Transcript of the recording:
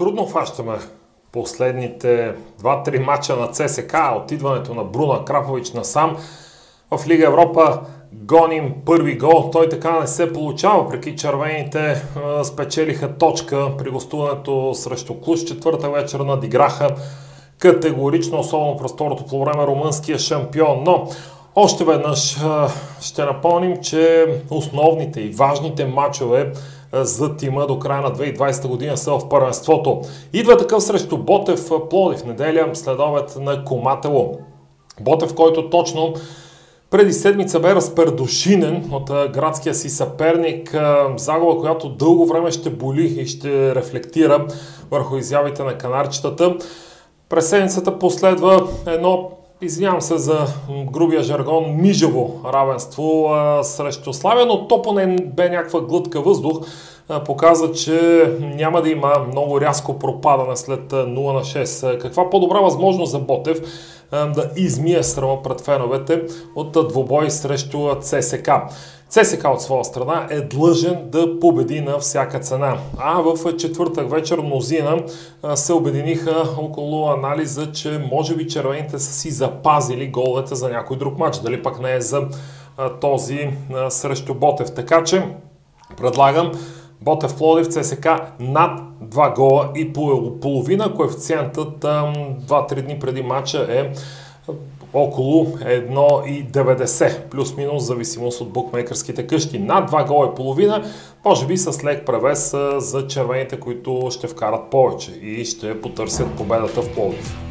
Трудно фащаме последните 2-3 мача на ЦСК, от идването на Бруна Крапович насам. В Лига Европа гоним първи гол. Той така не се получава, преки червените спечелиха точка при гостуването срещу Клуш. Четвърта вечер надиграха категорично, особено през второто по време румънския шампион. Но още веднъж ще напомним, че основните и важните матчове за тима до края на 2020 година са в първенството. Идва такъв срещу Ботев Плодив неделя следовет на Коматело. Ботев, който точно преди седмица бе разпердушинен от градския си съперник. Загуба, която дълго време ще боли и ще рефлектира върху изявите на канарчетата. През седмицата последва едно извинявам се за грубия жаргон, мижево равенство а, срещу Славя, но то поне бе някаква глътка въздух. А, показа, че няма да има много рязко пропадане след 0 на 6. Каква по-добра възможност за Ботев да измие срама пред феновете от двобой срещу ЦСК. ЦСК от своя страна е длъжен да победи на всяка цена. А в четвъртък вечер мнозина се обединиха около анализа, че може би червените са си запазили головете за някой друг матч. Дали пък не е за този срещу Ботев. Така че предлагам Ботев Плодив ЦСК над 2 гола и половина. Коефициентът 2-3 дни преди матча е около 1,90 плюс-минус, зависимост от букмейкърските къщи. Над 2 гола и половина, може би с лек превес за червените, които ще вкарат повече и ще потърсят победата в Пловдив.